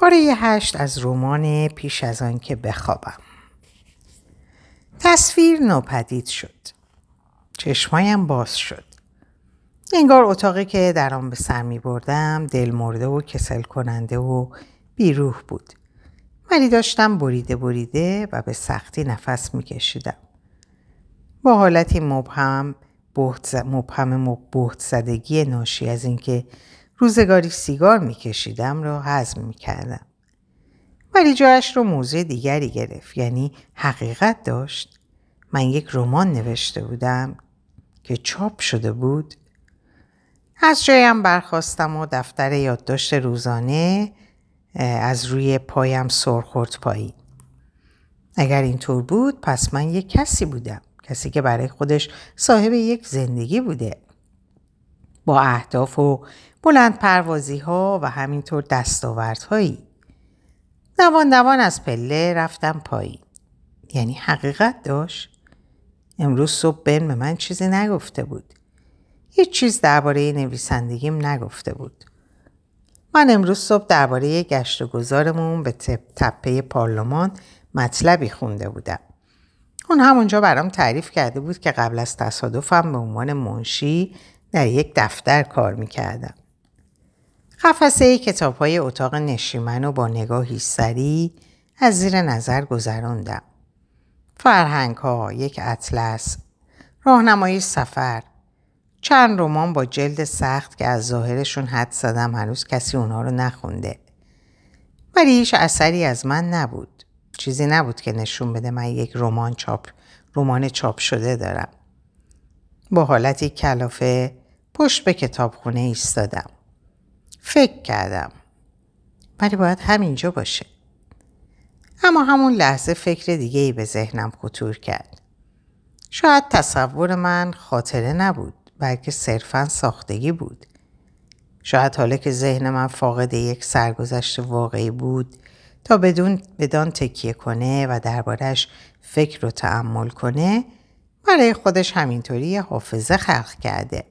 پاره هشت از رمان پیش از آن که بخوابم. تصویر ناپدید شد. چشمایم باز شد. انگار اتاقی که در آن به سر می بردم دل مرده و کسل کننده و بیروح بود. ولی داشتم بریده بریده و به سختی نفس می کشیدم. با حالتی مبهم مبهم بهت زدگی ناشی از اینکه روزگاری سیگار میکشیدم را هضم می‌کردم. ولی جایش رو موضوع دیگری گرفت یعنی حقیقت داشت من یک رمان نوشته بودم که چاپ شده بود از جایم برخواستم و دفتر یادداشت روزانه از روی پایم سرخورد پایی. اگر اینطور بود پس من یک کسی بودم کسی که برای خودش صاحب یک زندگی بوده با اهداف و بلند پروازی ها و همینطور دستاوردهایی. دوان دوان از پله رفتم پایین. یعنی حقیقت داشت. امروز صبح بن به من چیزی نگفته بود. هیچ چیز درباره نویسندگیم نگفته بود. من امروز صبح درباره گشت و گذارمون به تپه پارلمان مطلبی خونده بودم. اون همونجا برام تعریف کرده بود که قبل از تصادفم به عنوان منشی در یک دفتر کار می‌کردم. قفسه کتاب های اتاق نشیمن و با نگاهی سری از زیر نظر گذراندم. فرهنگ ها، یک اطلس، راهنمایی سفر، چند رمان با جلد سخت که از ظاهرشون حد زدم هنوز کسی اونها رو نخونده. ولی هیچ اثری از من نبود. چیزی نبود که نشون بده من یک رمان چاپ رمان چاپ شده دارم. با حالتی کلافه پشت به کتابخونه ایستادم. فکر کردم. ولی باید همینجا باشه. اما همون لحظه فکر دیگه ای به ذهنم خطور کرد. شاید تصور من خاطره نبود بلکه صرفا ساختگی بود. شاید حالا که ذهن من فاقد یک سرگذشت واقعی بود تا بدون بدان تکیه کنه و دربارش فکر رو تعمل کنه برای خودش همینطوری حافظه خلق کرده.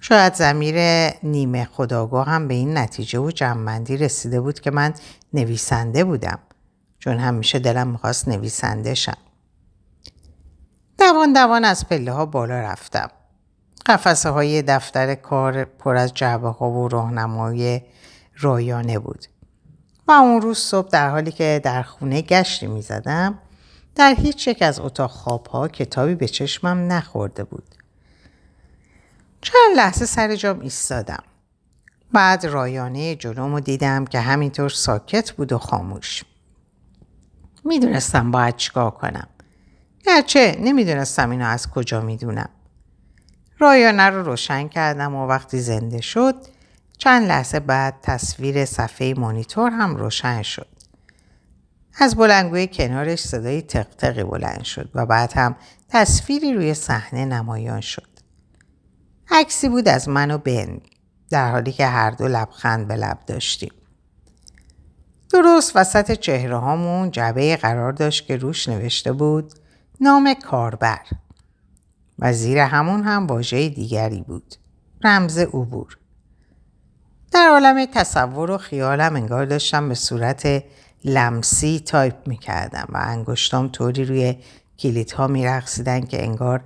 شاید زمیر نیمه خداگاه هم به این نتیجه و جمعندی رسیده بود که من نویسنده بودم چون همیشه دلم می‌خواست نویسنده شم. دوان دوان از پله ها بالا رفتم. قفسه های دفتر کار پر از جعبه ها و راهنمای رایانه بود. و اون روز صبح در حالی که در خونه گشتی می زدم در هیچ یک از اتاق خواب ها کتابی به چشمم نخورده بود. چند لحظه سر جام ایستادم. بعد رایانه جلومو دیدم که همینطور ساکت بود و خاموش. می‌دونستم باید چیکار کنم. گرچه نمی‌دونستم اینو از کجا می‌دونم. رایانه رو روشن کردم و وقتی زنده شد چند لحظه بعد تصویر صفحه مانیتور هم روشن شد. از بلنگوی کنارش صدای تقتقی بلند شد و بعد هم تصویری روی صحنه نمایان شد. عکسی بود از من و بن در حالی که هر دو لبخند به لب داشتیم. درست وسط چهره هامون جبه قرار داشت که روش نوشته بود نام کاربر و زیر همون هم واژه دیگری بود رمز عبور در عالم تصور و خیالم انگار داشتم به صورت لمسی تایپ می‌کردم و انگشتام طوری روی کلیدها میرقصیدن که انگار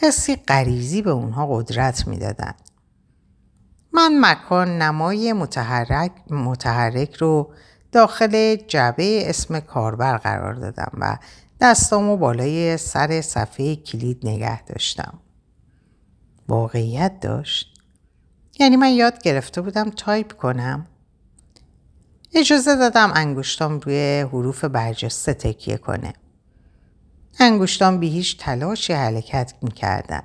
حسی غریزی به اونها قدرت می‌دادن. من مکان نمای متحرک, متحرک رو داخل جعبه اسم کاربر قرار دادم و دستامو بالای سر صفحه کلید نگه داشتم. واقعیت داشت؟ یعنی من یاد گرفته بودم تایپ کنم اجازه دادم انگشتام روی حروف برجسته تکیه کنه انگشتام بی هیچ تلاشی حرکت می‌کردن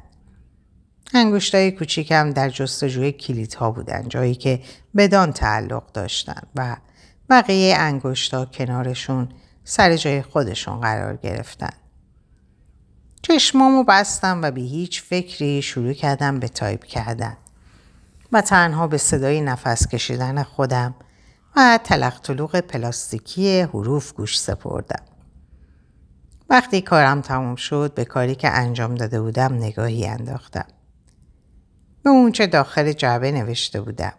انگشتای کوچیکم در جستجوی کلیدها بودن جایی که بدان تعلق داشتن و بقیه انگشتا کنارشون سر جای خودشون قرار گرفتن چشمامو بستم و بی هیچ فکری شروع کردم به تایپ کردن و تنها به صدای نفس کشیدن خودم و تلق طلوق پلاستیکی حروف گوش سپردم. وقتی کارم تموم شد به کاری که انجام داده بودم نگاهی انداختم. به اونچه داخل جعبه نوشته بودم.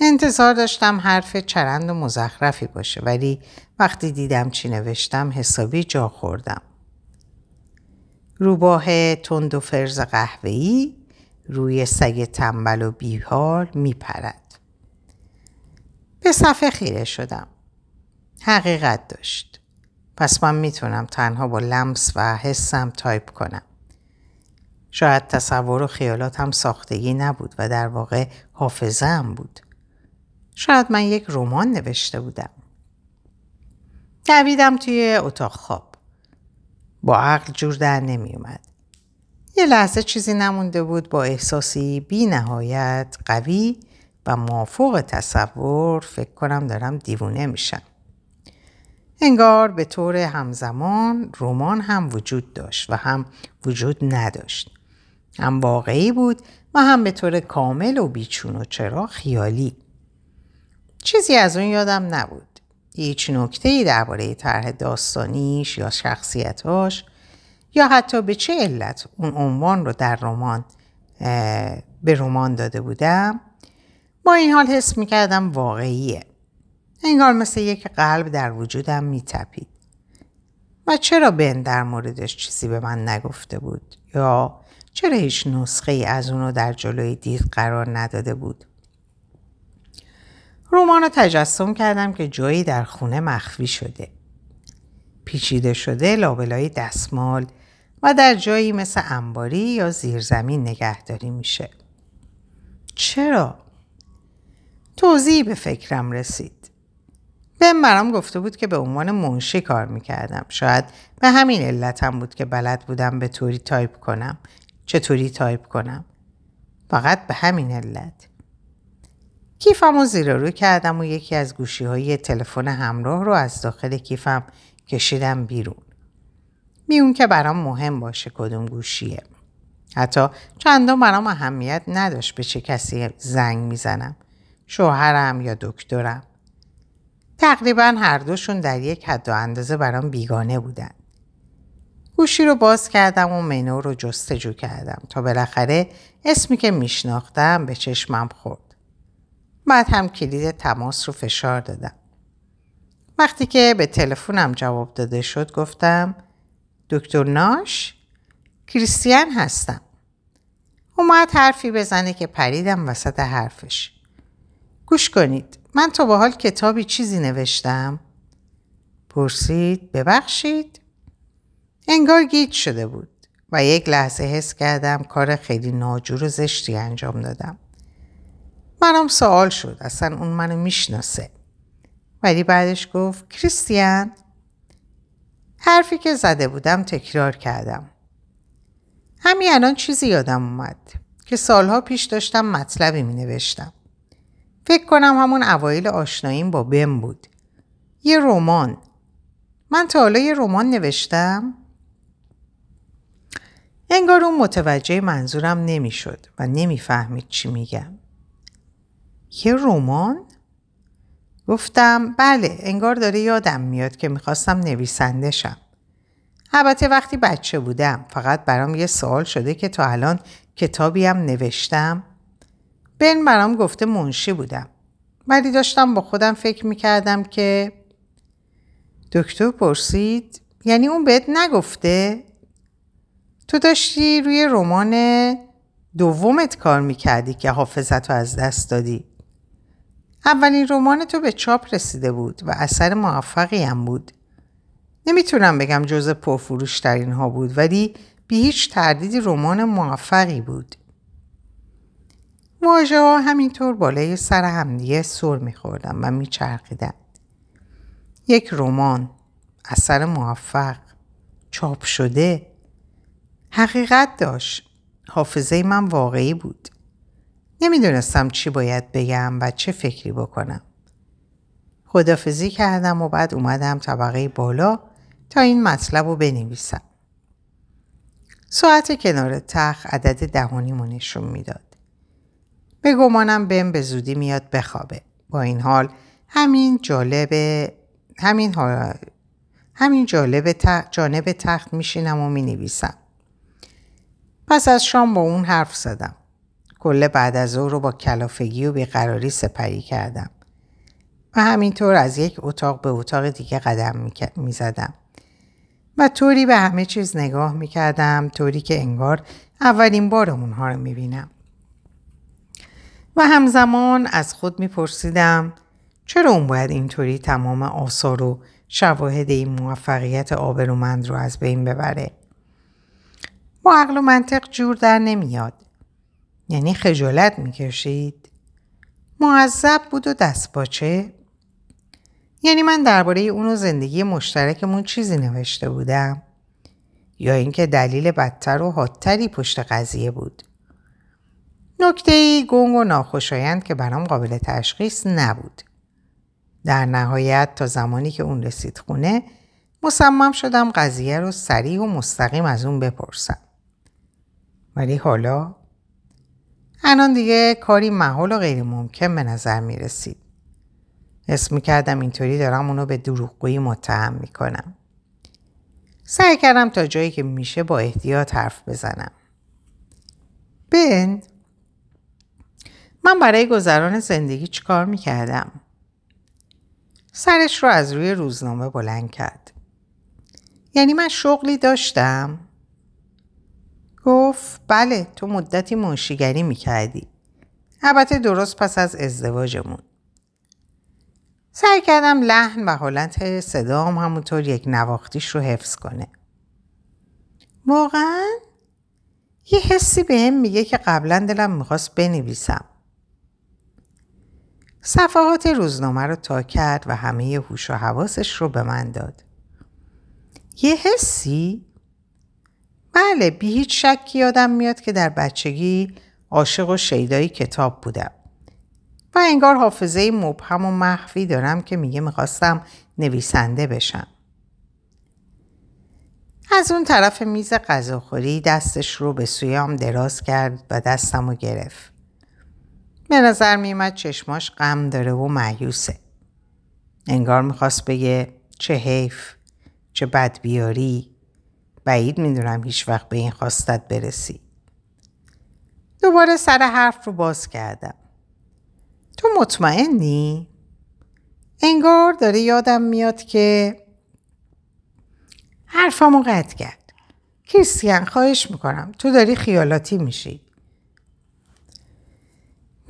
انتظار داشتم حرف چرند و مزخرفی باشه ولی وقتی دیدم چی نوشتم حسابی جا خوردم. روباه تند و فرز قهوه‌ای روی سگ تنبل و بیحال میپرد. به صفحه خیره شدم. حقیقت داشت. پس من می‌تونم تنها با لمس و حسم تایپ کنم. شاید تصور و خیالاتم ساختگی نبود و در واقع حافظه هم بود. شاید من یک رمان نوشته بودم. دویدم توی اتاق خواب. با عقل جور در نمی اومد. یه لحظه چیزی نمونده بود با احساسی بی نهایت قوی و موافق تصور فکر کنم دارم دیوونه میشم. انگار به طور همزمان رمان هم وجود داشت و هم وجود نداشت. هم واقعی بود و هم به طور کامل و بیچون و چرا خیالی. چیزی از اون یادم نبود. هیچ نکته ای درباره طرح داستانیش یا شخصیتاش یا حتی به چه علت اون عنوان رو در رمان به رمان داده بودم با این حال حس می‌کردم واقعیه. انگار مثل یک قلب در وجودم میتپید. و چرا بن در موردش چیزی به من نگفته بود؟ یا چرا هیچ نسخه ای از اونو در جلوی دید قرار نداده بود؟ رومان رو تجسم کردم که جایی در خونه مخفی شده. پیچیده شده لابلای دستمال و در جایی مثل انباری یا زیرزمین نگهداری میشه. چرا؟ توضیحی به فکرم رسید. بن برام گفته بود که به عنوان منشی کار می‌کردم. شاید به همین علتم بود که بلد بودم به طوری تایپ کنم. چطوری تایپ کنم. فقط به همین علت. کیفم رو زیر رو کردم و یکی از گوشی های تلفن همراه رو از داخل کیفم کشیدم بیرون. میون که برام مهم باشه کدوم گوشیه. حتی چندان برام اهمیت نداشت به چه کسی زنگ می‌زنم. شوهرم یا دکترم. تقریبا هر دوشون در یک حد و اندازه برام بیگانه بودن. گوشی رو باز کردم و منو رو جستجو کردم تا بالاخره اسمی که میشناختم به چشمم خورد. بعد هم کلید تماس رو فشار دادم. وقتی که به تلفنم جواب داده شد گفتم دکتر ناش کریستیان هستم. اومد حرفی بزنه که پریدم وسط حرفش. گوش کنید من تا به حال کتابی چیزی نوشتم؟ پرسید ببخشید؟ انگار گیت شده بود و یک لحظه حس کردم کار خیلی ناجور و زشتی انجام دادم. منم سوال شد اصلا اون منو می‌شناسه. ولی بعدش گفت کریستیان حرفی که زده بودم تکرار کردم. همین الان چیزی یادم اومد که سالها پیش داشتم مطلبی می نوشتم. فکر کنم همون اوایل آشناییم با بم بود. یه رمان. من تا حالا یه رمان نوشتم؟ انگار اون متوجه منظورم نمی‌شد و نمی‌فهمید چی میگم. یه رمان؟ گفتم بله انگار داره یادم میاد که می‌خواستم نویسنده شم. البته وقتی بچه بودم فقط برام یه سوال شده که تا الان کتابی هم نوشتم بن برام گفته منشی بودم. ولی داشتم با خودم فکر می‌کردم که دکتر پرسید یعنی اون بهت نگفته؟ تو داشتی روی رمان دومت کار می‌کردی که حافظت رو از دست دادی. اولین رمان تو به چاپ رسیده بود و اثر موفقی هم بود. نمی‌تونم بگم جز پرفروش ترین ها بود ولی بی هیچ تردیدی رمان موفقی بود. واژه ها همینطور بالای سر همدیگه سر میخوردم و میچرخیدم. یک رمان اثر موفق چاپ شده. حقیقت داشت. حافظه من واقعی بود. نمی‌دونستم چی باید بگم و چه فکری بکنم. خدافزی کردم و بعد اومدم طبقه بالا تا این مطلب رو بنویسم. ساعت کنار تخت عدد دهانیمو نشون می‌داد. به گمانم بهم به زودی میاد بخوابه با این حال همین جالب همین حال همین جالب جانب تخت میشینم و می‌نویسم پس از شام با اون حرف زدم کل بعد از ظهر رو با کلافگی و بیقراری سپری کردم. و همینطور از یک اتاق به اتاق دیگه قدم می زدم. و طوری به همه چیز نگاه می کردم طوری که انگار اولین بار اونها رو می بینم. و همزمان از خود می پرسیدم چرا اون باید اینطوری تمام آثار و شواهد این موفقیت آبرومند رو از بین ببره؟ با عقل و منطق جور در نمیاد. یعنی خجالت می‌کشید؟ معذب بود و دست باچه؟ یعنی من درباره اون و زندگی مشترکمون چیزی نوشته بودم؟ یا اینکه دلیل بدتر و حادتری پشت قضیه بود؟ نکته گنگ و ناخوشایند که برام قابل تشخیص نبود. در نهایت تا زمانی که اون رسید خونه مصمم شدم قضیه رو سریع و مستقیم از اون بپرسم. ولی حالا الان دیگه کاری محال و غیر ممکن به نظر می رسید. اسم کردم اینطوری دارم اونو به دروغگویی متهم می کنم. سعی کردم تا جایی که میشه با احتیاط حرف بزنم. بن من برای گذران زندگی چیکار می کردم؟ سرش رو از روی روزنامه بلند کرد. یعنی من شغلی داشتم؟ گفت بله تو مدتی منشیگری می‌کردی. البته درست پس از ازدواجمون. سعی کردم لحن و حالت صدام همونطور یک نواختیش رو حفظ کنه. واقعا؟ یه حسی به میگه که قبلا دلم می‌خواست بنویسم. صفحات روزنامه رو تا کرد و همه هوش و حواسش رو به من داد. یه حسی؟ بله بی هیچ شکی یادم میاد که در بچگی عاشق و شیدایی کتاب بودم. و انگار حافظه مبهم و محوی دارم که میگه می‌خواستم نویسنده بشم. از اون طرف میز غذاخوری دستش رو به سویم دراز کرد و دستم رو گرفت. به نظر میومد چشماش غم داره و معیوسه. انگار می‌خواست بگه چه حیف، چه بدبیاری، بعید می‌دونم هیچ وقت به این خواستت برسی. دوباره سر حرف رو باز کردم. تو مطمئنی؟ انگار داره یادم میاد که حرفمو قطع کرد. کریستیان خواهش می‌کنم تو داری خیالاتی میشی.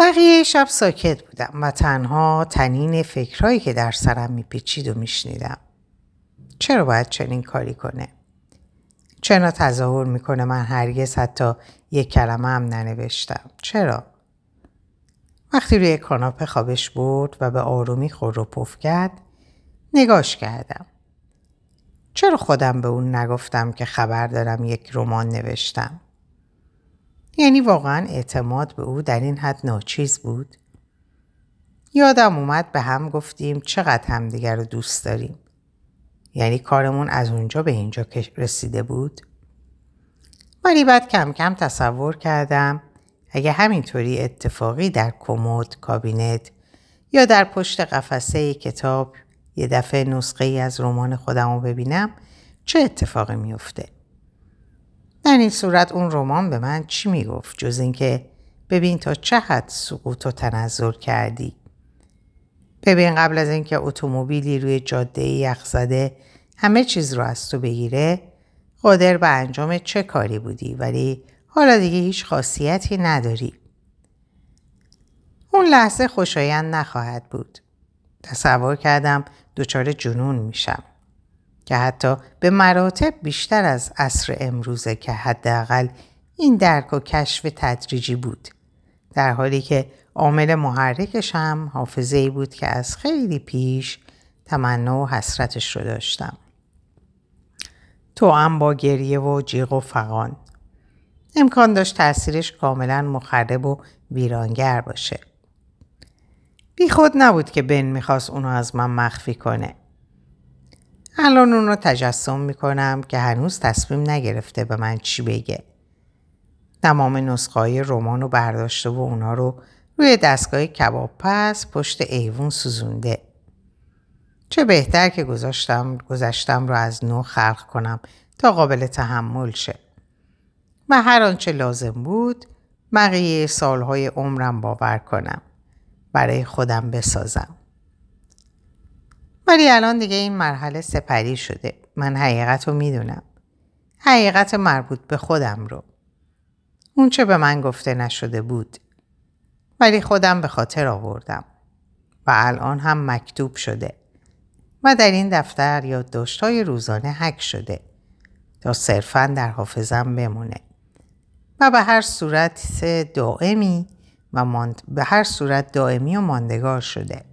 بقیه شب ساکت بودم و تنها تنین فکرهایی که در سرم میپیچید و میشنیدم. چرا باید چنین کاری کنه؟ چرا تظاهر می‌کنه من هرگز حتی یک کلمه هم ننوشتم؟ چرا؟ وقتی روی کاناپه خوابش برد و به آرومی خور و پف کرد نگاش کردم. چرا خودم به اون نگفتم که خبر دارم یک رمان نوشتم؟ یعنی واقعا اعتماد به او در این حد ناچیز بود؟ یادم اومد به هم گفتیم چقدر همدیگر رو دوست داریم. یعنی کارمون از اونجا به اینجا رسیده بود؟ ولی بعد کم کم تصور کردم اگه همینطوری اتفاقی در کمد، کابینت یا در پشت قفسه کتاب یه دفعه نسخه ای از رمان خودم رو ببینم چه اتفاقی میفته؟ در این صورت اون رمان به من چی می‌گفت جز اینکه ببین تا چه حد سقوط و تنظر کردی ببین قبل از اینکه اتومبیلی روی جاده یخ زده همه چیز رو از تو بگیره قادر به انجام چه کاری بودی ولی حالا دیگه هیچ خاصیتی نداری. اون لحظه خوشایند نخواهد بود. تصور کردم دچار جنون میشم. که حتی به مراتب بیشتر از عصر امروزه که حداقل این درک و کشف تدریجی بود. در حالی که عامل محرکش هم حافظه ای بود که از خیلی پیش تمنا و حسرتش رو داشتم. تو هم با گریه و جیغ و فقان. امکان داشت تاثیرش کاملا مخرب و ویرانگر باشه. بی خود نبود که بن می‌خواست اونو از من مخفی کنه. الان اونو تجسم می‌کنم که هنوز تصمیم نگرفته به من چی بگه. تمام نسخه رمان رو برداشته و اونا رو روی دستگاه کباب پس پشت ایوون سوزونده. چه بهتر که گذاشتم گذشتم رو از نو خلق کنم تا قابل تحمل شه. و هر آنچه لازم بود بقیه سالهای عمرم باور کنم. برای خودم بسازم. ولی الان دیگه این مرحله سپری شده. من حقیقت رو می‌دونم. حقیقت مربوط به خودم رو. اون چه به من گفته نشده بود. ولی خودم به خاطر آوردم. و الان هم مکتوب شده. و در این دفتر یادداشت‌های روزانه حک شده تا صرفا در حافظم بمونه و به هر صورت دائمی و ماند... به هر صورت دائمی و ماندگار شده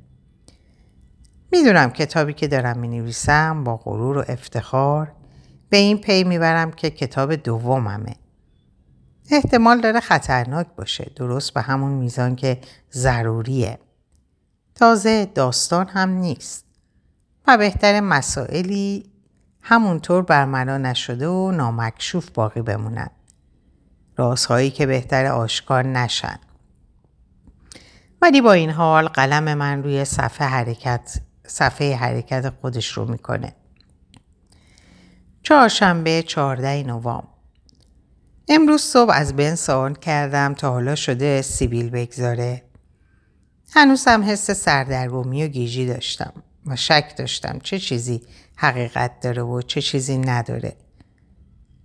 می‌دونم کتابی که دارم می نویسم با غرور و افتخار به این پی می‌برم که کتاب دوممه. احتمال داره خطرناک باشه درست به همون میزان که ضروریه. تازه داستان هم نیست. و بهتر مسائلی همونطور برملا نشده و نامکشوف باقی بمونن. رازهایی که بهتر آشکار نشن. ولی با این حال قلم من روی صفحه حرکت صفحه حرکت خودش رو می‌کنه. چهارشنبه 14 نوامبر امروز صبح از بن سوال کردم تا حالا شده سیبیل بگذاره. هنوز هم حس سردرگمی و گیجی داشتم و شک داشتم چه چیزی حقیقت داره و چه چیزی نداره.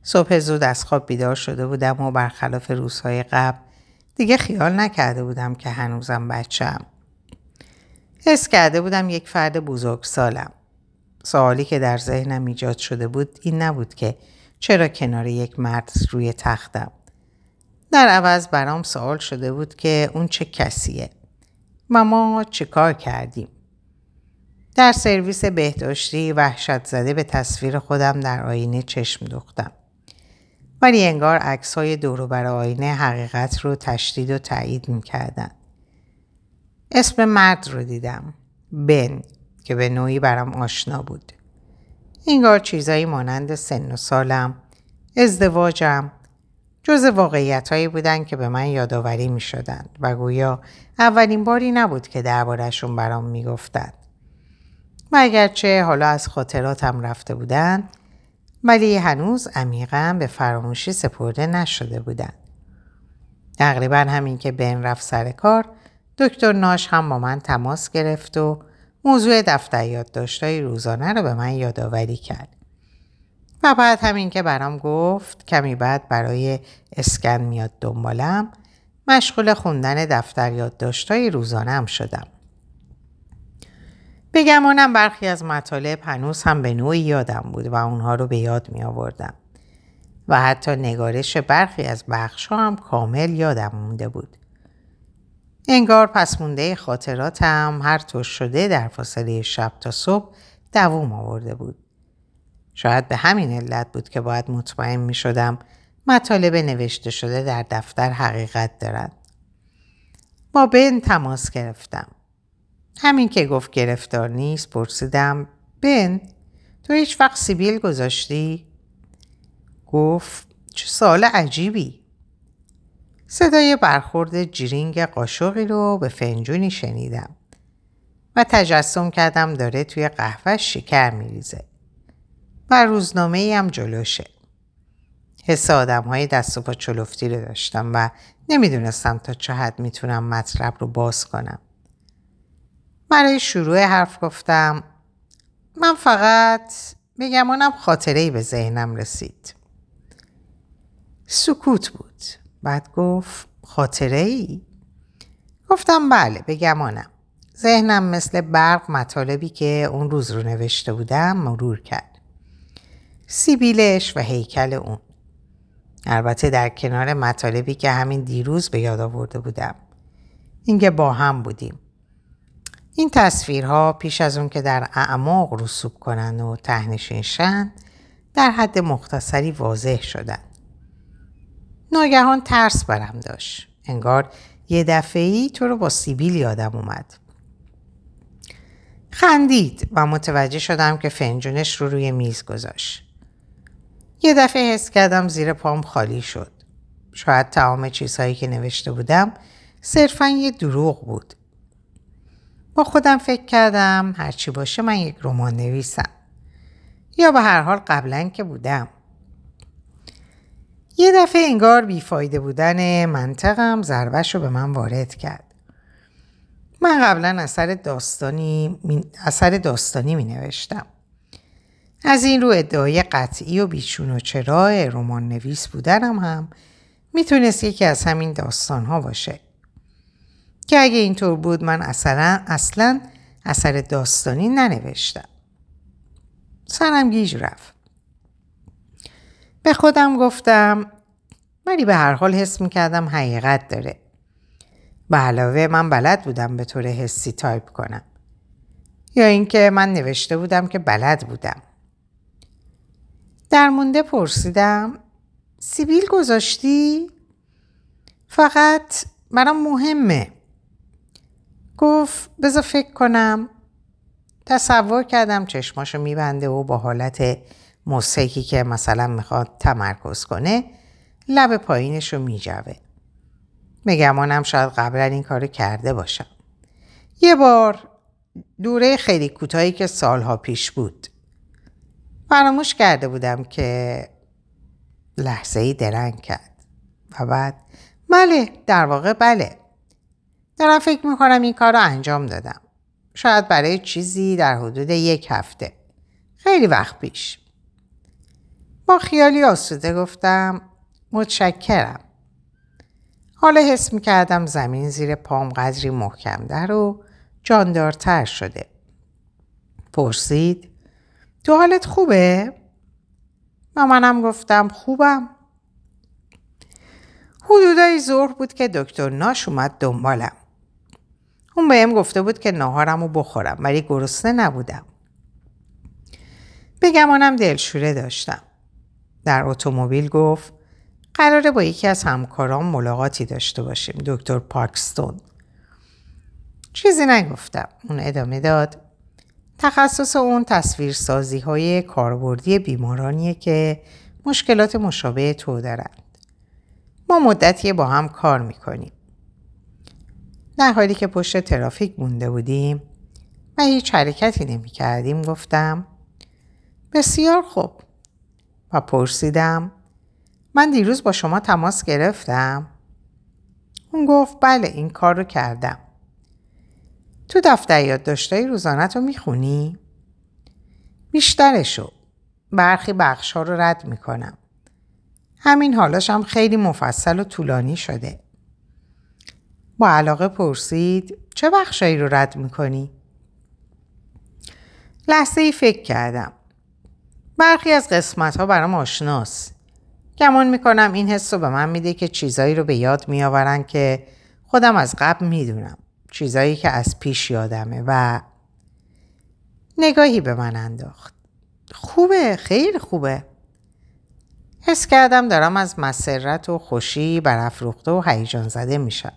صبح زود از خواب بیدار شده بودم و برخلاف روزهای قبل دیگه خیال نکرده بودم که هنوزم بچم. حس کرده بودم یک فرد بزرگ سالم. سوالی که در ذهنم ایجاد شده بود این نبود که چرا کنار یک مرد روی تختم. در عوض برام سوال شده بود که اون چه کسیه و ما چه کار کردیم. در سرویس بهداشتی وحشت زده به تصویر خودم در آینه چشم دوختم. ولی انگار عکس های دور آینه حقیقت رو تشدید و تایید می‌کردن. اسم مرد رو دیدم. بن که به نوعی برام آشنا بود. انگار چیزایی مانند سن و سالم، ازدواجم، جز واقعیت هایی بودن که به من یادآوری می شدن و گویا اولین باری نبود که دربارهشون برام می گفتن. و اگرچه حالا از خاطراتم رفته بودن ولی هنوز عمیقا به فراموشی سپرده نشده بودن. تقریبا همین که بن رفت سر کار دکتر ناش هم با من تماس گرفت و موضوع دفتر یادداشتهای روزانه رو به من یادآوری کرد. و بعد همین که برام گفت کمی بعد برای اسکن میاد دنبالم مشغول خوندن دفتر یادداشتهای روزانه هم شدم. بگمانم برخی از مطالب هنوز هم به نوعی یادم بود و اونها رو به یاد می آوردم. و حتی نگارش برخی از بخش هم کامل یادم مونده بود. انگار پس مونده خاطراتم هر طور شده در فاصله شب تا صبح دووم آورده بود. شاید به همین علت بود که باید مطمئن می شدم مطالب نوشته شده در دفتر حقیقت دارد. با بن تماس گرفتم. همین که گفت گرفتار نیست پرسیدم بن تو هیچ وقت سیبیل گذاشتی؟ گفت چه سال عجیبی صدای برخورد جیرینگ قاشقی رو به فنجونی شنیدم و تجسم کردم داره توی قهوه شکر میریزه و روزنامه هم جلوشه. حس آدم های دست و پا چلفتی رو داشتم و نمی‌دونستم تا چه حد می‌تونم مطلب رو باز کنم. برای شروع حرف گفتم من فقط بگمانم خاطره ای به ذهنم رسید. سکوت بود. بعد گفت خاطره ای؟ گفتم بله بگمانم. ذهنم مثل برق مطالبی که اون روز رو نوشته بودم مرور کرد. سیبیلش و هیکل اون. البته در کنار مطالبی که همین دیروز به یاد آورده بودم. اینکه با هم بودیم. این تصویرها پیش از اون که در اعماق رسوب کنند و تهنشین شن در حد مختصری واضح شدن. ناگهان ترس برم داشت. انگار یه دفعی تو رو با سیبیل یادم اومد. خندید و متوجه شدم که فنجونش رو روی میز گذاشت. یه دفعه حس کردم زیر پام خالی شد. شاید تمام چیزهایی که نوشته بودم صرفا یه دروغ بود. با خودم فکر کردم هرچی باشه من یک رمان نویسم. یا به هر حال قبلا که بودم. یه دفعه انگار بیفایده بودن منطقم ضربش رو به من وارد کرد. من قبلا اثر داستانی اثر داستانی می نوشتم. از این رو ادعای قطعی و بیچون و چرا رمان نویس بودنم هم می‌تونست یکی از همین داستان ها باشه. که اگه اینطور بود من اصلا, اصلا اثر داستانی ننوشتم. سرم گیج رفت. به خودم گفتم ولی به هر حال حس می‌کردم حقیقت داره. به علاوه من بلد بودم به طور حسی تایپ کنم. یا اینکه من نوشته بودم که بلد بودم. در مونده پرسیدم سیبیل گذاشتی؟ فقط برام مهمه. گفت بذار فکر کنم. تصور کردم چشماشو میبنده و با حالت موسیقی که مثلا می‌خواد تمرکز کنه لب پایینش رو میجوه. بگمانم شاید قبلا این کارو کرده باشم. یه بار دوره خیلی کوتاهی که سالها پیش بود. فراموش کرده بودم که لحظه ای درنگ کرد. و بعد بله در واقع بله. دارم فکر می‌کنم این کار رو انجام دادم. شاید برای چیزی در حدود یک هفته. خیلی وقت پیش. با خیالی آسوده گفتم متشکرم. حالا حس می کردم زمین زیر پام قدری محکمتر و جاندارتر شده. پرسید تو حالت خوبه؟ و منم گفتم خوبم. حدودای ظهر بود که دکتر ناش اومد دنبالم. اون بهم گفته بود که ناهارم رو بخورم ولی گرسنه نبودم. بگمانم دلشوره داشتم. در اتومبیل گفت قراره با یکی از همکاران ملاقاتی داشته باشیم دکتر پاکستون چیزی نگفتم اون ادامه داد تخصص اون تصویرسازی های کاربردی بیمارانیه که مشکلات مشابه تو دارند. ما مدتی با هم کار می‌کنیم. در حالی که پشت ترافیک مونده بودیم و هیچ حرکتی نمی کردیم گفتم بسیار خوب. و پرسیدم من دیروز با شما تماس گرفتم؟ اون گفت بله این کار رو کردم. تو دفتر یادداشتای روزانت رو می‌خونی؟ بیشترشو. برخی بخش ها رو رد می‌کنم. همین حالاش هم خیلی مفصل و طولانی شده. با علاقه پرسید چه بخشایی رو رد می‌کنی؟ لحظه ای فکر کردم. برخی از قسمت ها برام آشناست. گمان می‌کنم این حس رو به من میده که چیزایی رو به یاد میآورن که خودم از قبل می‌دونم. چیزایی که از پیش یادمه و نگاهی به من انداخت. خوبه خیلی خوبه. حس کردم دارم از مسرت و خوشی برافروخته و هیجان زده میشم.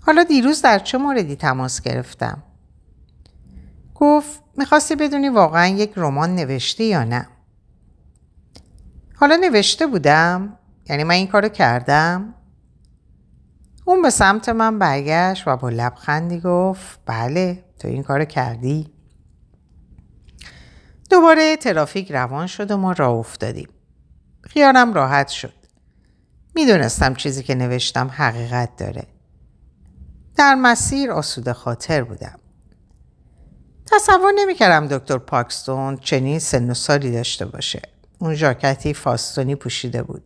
حالا دیروز در چه موردی تماس گرفتم؟ گفت می‌خواستی بدونی واقعا یک رمان نوشته یا نه؟ حالا نوشته بودم یعنی من این کارو کردم. اون به سمت من برگشت و با لبخندی گفت بله تو این کارو کردی. دوباره ترافیک روان شد و ما راه افتادیم. خیالم راحت شد. می‌دونستم چیزی که نوشتم حقیقت داره. در مسیر آسوده خاطر بودم. تصور نمی‌کردم دکتر پاکستون چنین سن و سالی داشته باشه اون ژاکتی فاستونی پوشیده بود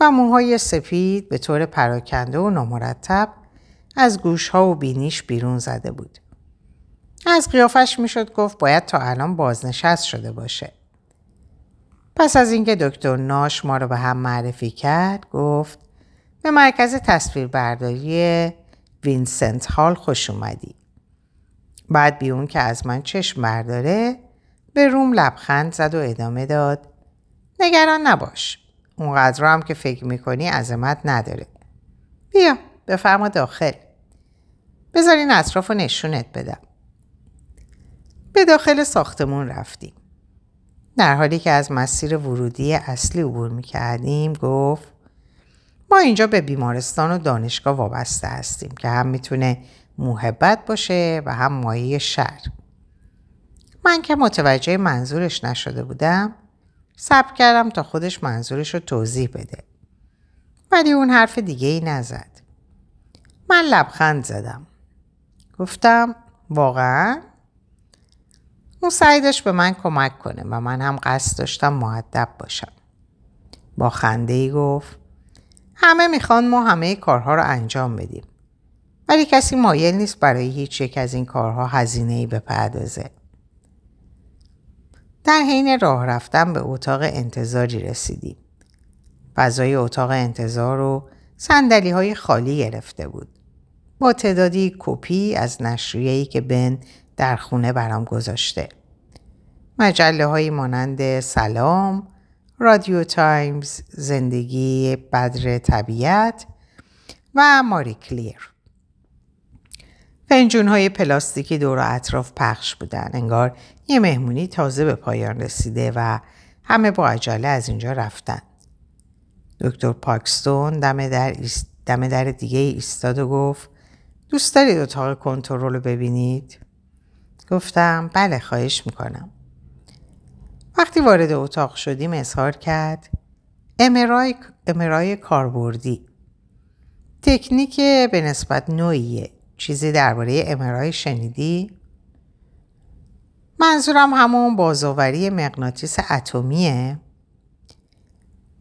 و موهای سفید به طور پراکنده و نامرتب از گوشها و بینیش بیرون زده بود. از قیافش می‌شد گفت باید تا الان بازنشست شده باشه. پس از اینکه دکتر ناش ما رو به هم معرفی کرد گفت به مرکز تصویربرداری وینسنت هال خوش اومدی. بعد بی اون که از من چشم برداره به روم لبخند زد و ادامه داد نگران نباش. اونقدر هم که فکر می‌کنی عظمت نداره. بیا بفرما داخل. بذار این اطراف رو نشونت بدم. به داخل ساختمون رفتیم. در حالی که از مسیر ورودی اصلی عبور می‌کردیم گفت ما اینجا به بیمارستان و دانشگاه وابسته هستیم که هم می‌تونه محبت باشه و هم مایه شر. من که متوجه منظورش نشده بودم صبر کردم تا خودش منظورش رو توضیح بده. ولی اون حرف دیگه ای نزد. من لبخند زدم. گفتم واقعا؟ اون سعی داشت به من کمک کنه و من هم قصد داشتم معدب باشم. با خنده ای گفت همه می‌خوان ما همه کارها رو انجام بدیم. ولی کسی مایل نیست برای هیچ یک از این کارها هزینه ای بپردازه. در حین راه رفتن به اتاق انتظاری رسیدیم. فضای اتاق انتظار رو سندلی های خالی گرفته بود. با تعدادی کپی از نشریه‌ای که بن در خونه برام گذاشته. مجله های مانند سلام، Radio Times، زندگی در طبیعت و Marie Claire. فنجون های پلاستیکی دور و اطراف پخش بودن. انگار یه مهمونی تازه به پایان رسیده و همه با عجله از اینجا رفتن. دکتر پاکستون دم در, دم در دیگه ایستاد و گفت دوست دارید اتاق کنترل رو ببینید؟ گفتم بله خواهش می‌کنم. وقتی وارد اتاق شدیم اظهار کرد امرای, امرای کاربردی تکنیک به نسبت نوعیه چیزی درباره امرای شنیدی؟ منظورم همون بازآوری مغناطیس اتمیه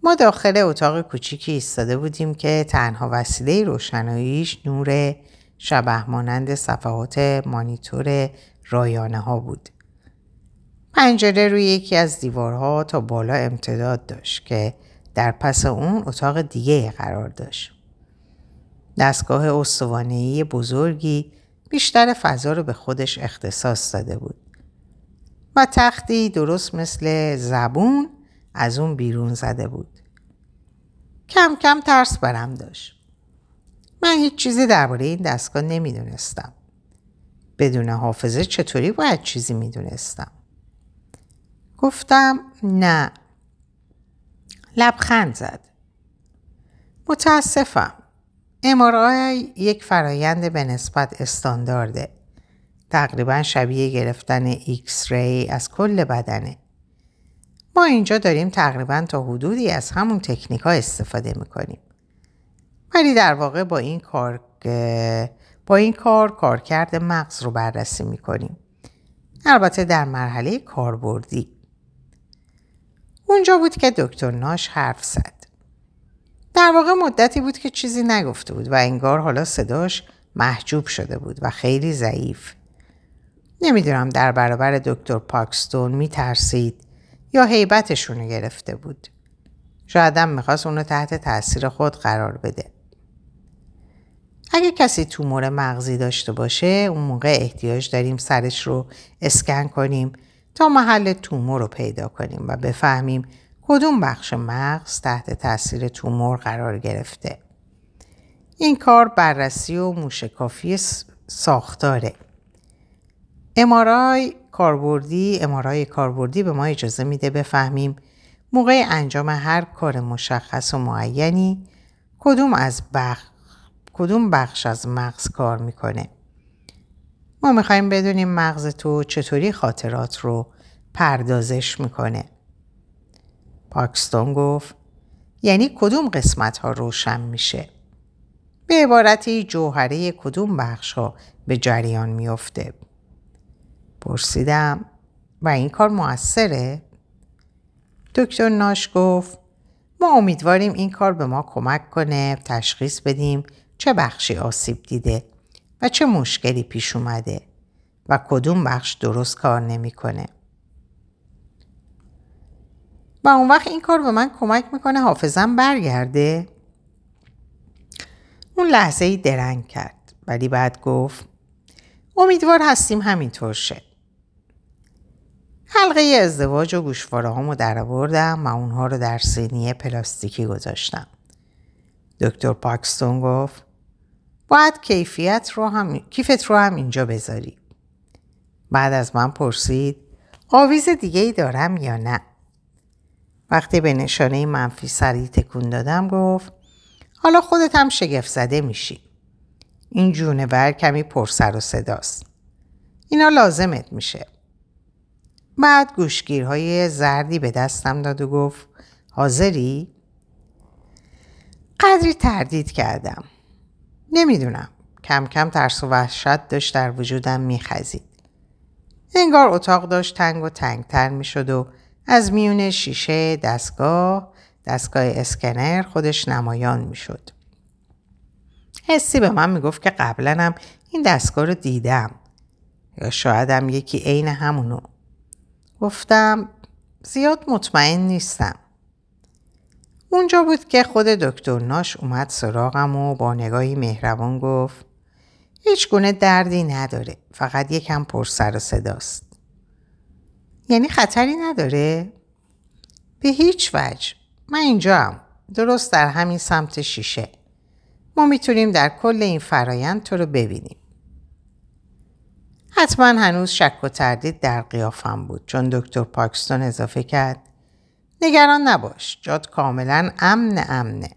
ما داخل اتاق کوچیکی ایستاده بودیم که تنها وسیله روشناییش نور شبه مانند صفحات مانیتور رایانه ها بود. پنجره روی یکی از دیوارها تا بالا امتداد داشت که در پس اون اتاق دیگه قرار داشت. دستگاه استوانهی بزرگی بیشتر فضا رو به خودش اختصاص داده بود. و تختی درست مثل زبون از اون بیرون زده بود. کم کم ترس برم داشت. من هیچ چیزی درباره این دستگاه نمی‌دونستم. بدون حافظه چطوری باید چیزی می‌دونستم؟ گفتم نه. لبخند زد. متاسفم. MRI یک فرایند به نسبت استاندارده. تقریبا شبیه گرفتن X-ray از کل بدنه. ما اینجا داریم تقریبا تا حدودی از همون تکنیک ها استفاده می‌کنیم. ولی در واقع با این کار با این کار کارکرد مغز رو بررسی می‌کنیم. البته در مرحله کاربردی. اونجا بود که دکتر ناش حرف زد. در واقع مدتی بود که چیزی نگفته بود و انگار حالا صداش محجوب شده بود و خیلی ضعیف. نمی‌دونم در برابر دکتر پاکستون میترسید یا حیبتشونو گرفته بود. شایدم می‌خواست اونو تحت تاثیر خود قرار بده. اگه کسی تومور مغزی داشته باشه اون موقع احتیاج داریم سرش رو اسکن کنیم تا محل تومور رو پیدا کنیم و بفهمیم کدوم بخش مغز تحت تاثیر تومور قرار گرفته. این کار بررسی و موشکافی ساختاره. امارای کاربردی امارای کاربردی به ما اجازه میده بفهمیم موقع انجام هر کار مشخص و معینی کدوم از بخ... کدوم بخش از مغز کار می‌کنه. ما می‌خوایم بدونیم مغز تو چطوری خاطرات رو پردازش می‌کنه. پاکستون گفت یعنی کدوم قسمت ها روشن میشه؟ به عبارتی جوهره کدوم بخش ها به جریان میافته؟ پرسیدم و این کار موثره؟ دکتر ناش گفت ما امیدواریم این کار به ما کمک کنه تشخیص بدیم چه بخشی آسیب دیده و چه مشکلی پیش اومده و کدوم بخش درست کار نمی‌کنه. و اون وقت این کار به من کمک می‌کنه حافظم برگرده؟ اون لحظه ای درنگ کرد ولی بعد گفت امیدوار هستیم همینطور شه. حلقه ازدواج و گوشواره هامو در و اونها رو در سینی پلاستیکی گذاشتم. دکتر پاکستون گفت باید کیفیت رو هم کیفت رو هم اینجا بذاری. بعد از من پرسید آویز دیگه ای دارم یا نه؟ وقتی به نشانه منفی سری تکون دادم گفت حالا خودت هم شگفت زده میشی. این جونه بر کمی پرسر و صداست. اینا لازمت میشه. بعد گوشگیرهای زردی به دستم داد و گفت حاضری؟ قدری تردید کردم. نمی‌دونم. کم کم ترس و وحشت داشت در وجودم میخزید. انگار اتاق داشت تنگ و تنگتر می‌شد و از میون شیشه دستگاه دستگاه اسکنر خودش نمایان می‌شد. حسی به من می‌گفت که قبلا هم این دستگاه رو دیدم. یا شایدم یکی عین همونو. گفتم زیاد مطمئن نیستم. اونجا بود که خود دکتر ناش اومد سراغم و با نگاهی مهربان گفت هیچ گونه دردی نداره فقط یکم پر سر و صداست. یعنی خطری نداره؟ به هیچ وجه. من اینجا هم. درست در همین سمت شیشه. ما می‌تونیم در کل این فرایند تو رو ببینیم. حتما هنوز شک و تردید در قیافم بود چون دکتر پاکستون اضافه کرد. نگران نباش جاد کاملا امن امنه.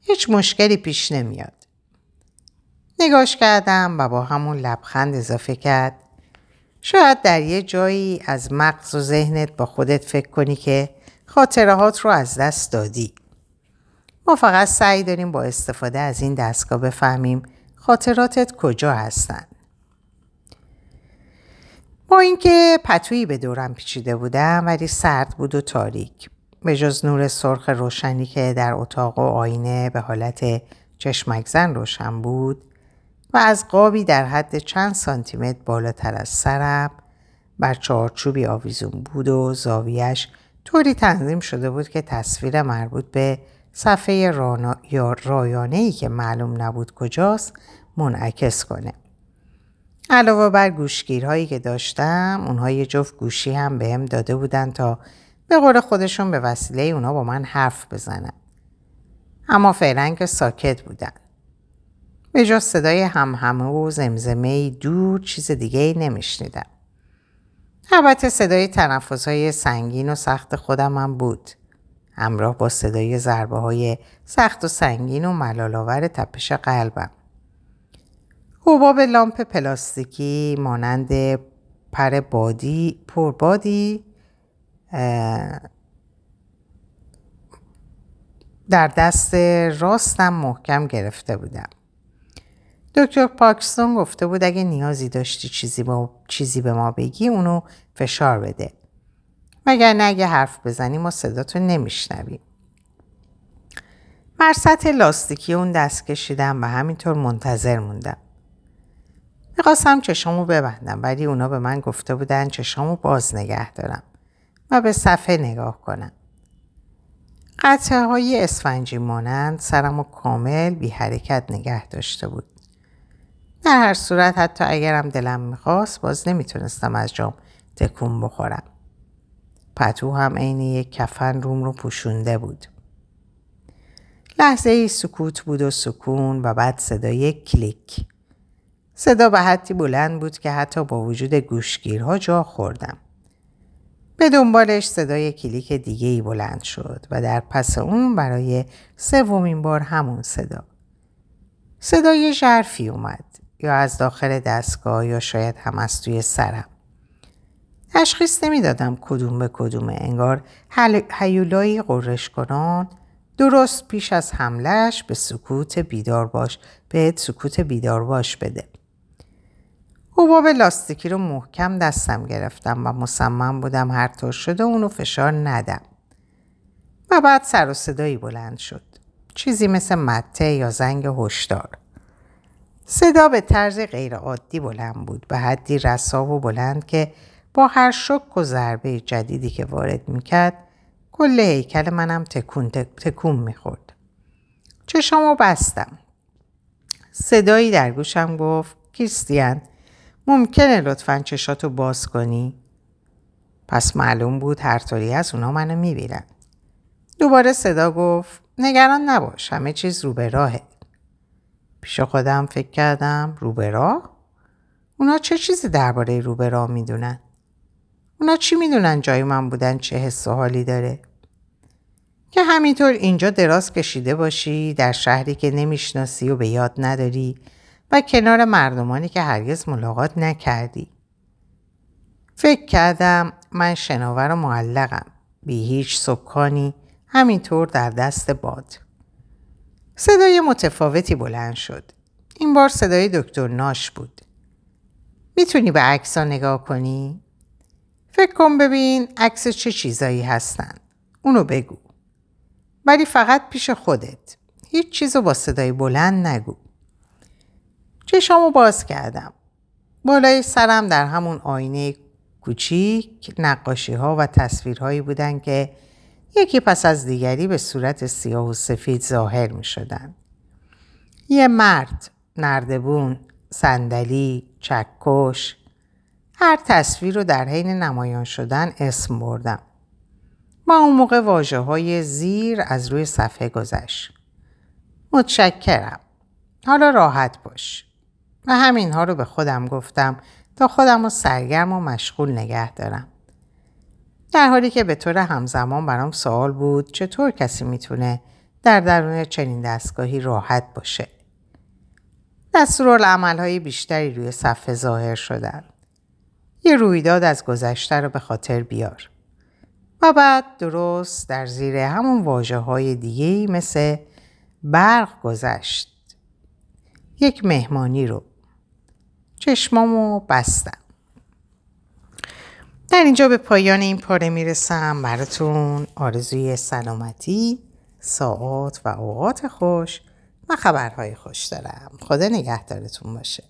هیچ مشکلی پیش نمیاد. نگاش کردم و با همون لبخند اضافه کرد. شاید در یه جایی از مغز و ذهنت با خودت فکر کنی که خاطرهات رو از دست دادی. ما فقط سعی داریم با استفاده از این دستگاه بفهمیم خاطراتت کجا هستن. با اینکه پتویی به دورم پیچیده بودم ولی سرد بود و تاریک. به جز نور سرخ روشنی که در اتاق و آینه به حالت چشمک زن روشن بود و از قابی در حد چند سانتیمتر بالاتر از سرم بر چارچوبی آویزون بود و زاویش طوری تنظیم شده بود که تصویر مربوط به صفحه رایانه ای که معلوم نبود کجاست منعکس کنه. علاوه بر گوشگیرهایی که داشتم اونها یه جفت گوشی هم بهم داده بودن تا به قول خودشون به وسیله اونا با من حرف بزنن. اما فعلا که ساکت بودن. به جز صدای همهمه و زمزمه دور چیز دیگه ای نمیشنیدم. البته صدای تنفس های سنگین و سخت خودم هم بود. همراه با صدای ضربه های سخت و سنگین و ملالاور تپش قلبم. حباب لامپ پلاستیکی مانند پر بادی پربادی در دست راستم محکم گرفته بودم. دکتر پاکستون گفته بود اگه نیازی داشتی چیزی, با... چیزی به ما بگی اونو فشار بده. مگر نه اگه حرف بزنی ما صداتو نمیشنویم. بر سطح لاستیکی اون دست کشیدم و همینطور منتظر موندم. می‌خواستم چشامو ببندم ولی اونا به من گفته بودن چشامو باز نگه دارم و به صفحه نگاه کنم. قطعه های اسفنجی مانند سرم و کامل بی حرکت نگه داشته بود. در هر صورت حتی اگرم دلم می‌خواست باز نمی‌تونستم از جام تکون بخورم. پتو هم عین یک کفن روم رو پوشونده بود. لحظه ای سکوت بود و سکون و بعد صدای کلیک. صدا به حدی بلند بود که حتی با وجود گوشگیرها جا خوردم. به دنبالش صدای کلیک دیگه ای بلند شد و در پس اون برای سومین بار همون صدا. صدای ژرفی اومد یا از داخل دستگاه یا شاید هم از توی سرم. تشخیص نمی‌دادم کدوم به کدومه انگار هیولایی قررش کنان درست پیش از حملش به سکوت بیدار باش به سکوت بیدار باش بده. حباب لاستیکی رو محکم دستم گرفتم و مصمم بودم هر طور شده اونو فشار ندم. و بعد سر و صدایی بلند شد. چیزی مثل مته یا زنگ هشدار. صدا به طرز غیرعادی بلند بود به حدی رسا و بلند که با هر شک و ضربه جدیدی که وارد می‌کرد کل هیکل منم تکون, تکون می‌خورد. چشامو بستم. صدایی در گوشم گفت کریستیان ممکنه لطفا چشاتو باز کنی؟ پس معلوم بود هر طوری از اونا منو می‌بینن. دوباره صدا گفت نگران نباش همه چیز رو به راهه. پیش خودم فکر کردم رو به راه؟ اونا چه چیزی درباره رو به راه می‌دونن؟ اونا چی می‌دونن جای من بودن چه حس و حالی داره؟ که همینطور اینجا دراز کشیده باشی در شهری که نمی‌شناسی و به یاد نداری و کنار مردمانی که هرگز ملاقات نکردی. فکر کردم من شناور و معلقم بی هیچ سکانی همینطور در دست باد صدای متفاوتی بلند شد. این بار صدای دکتر ناش بود. می‌تونی به عکس نگاه کنی؟ فکر کن ببین عکس چه چیزایی هستن. اونو بگو. ولی فقط پیش خودت. هیچ چیزو با صدای بلند نگو. چشامو باز کردم. بالای سرم در همون آینه کوچیک نقاشی ها و تصویرهایی بودن که یکی پس از دیگری به صورت سیاه و سفید ظاهر می شدن. یه مرد، نردبون، صندلی، چکش هر تصویر رو در حین نمایان شدن اسم بردم. ما اون موقع واجه های زیر از روی صفحه گذشت. متشکرم. حالا راحت باش. و همینها رو به خودم گفتم تا خودم رو سرگرم و مشغول نگه دارم. در حالی که به طور همزمان برام سوال بود چطور کسی می‌تونه در درون چنین دستگاهی راحت باشه. دستورالعمل های بیشتری روی صفحه ظاهر شدن. یه رویداد از گذشته رو به خاطر بیار. و بعد درست در زیر همون واجه های دیگه مثل برق گذشت. یک مهمانی رو. چشمامو بستم. در اینجا به پایان این پاره می‌رسم. براتون آرزوی سلامتی ساعات و اوقات خوش و خبرهای خوش دارم. خدا نگهدارتون باشه.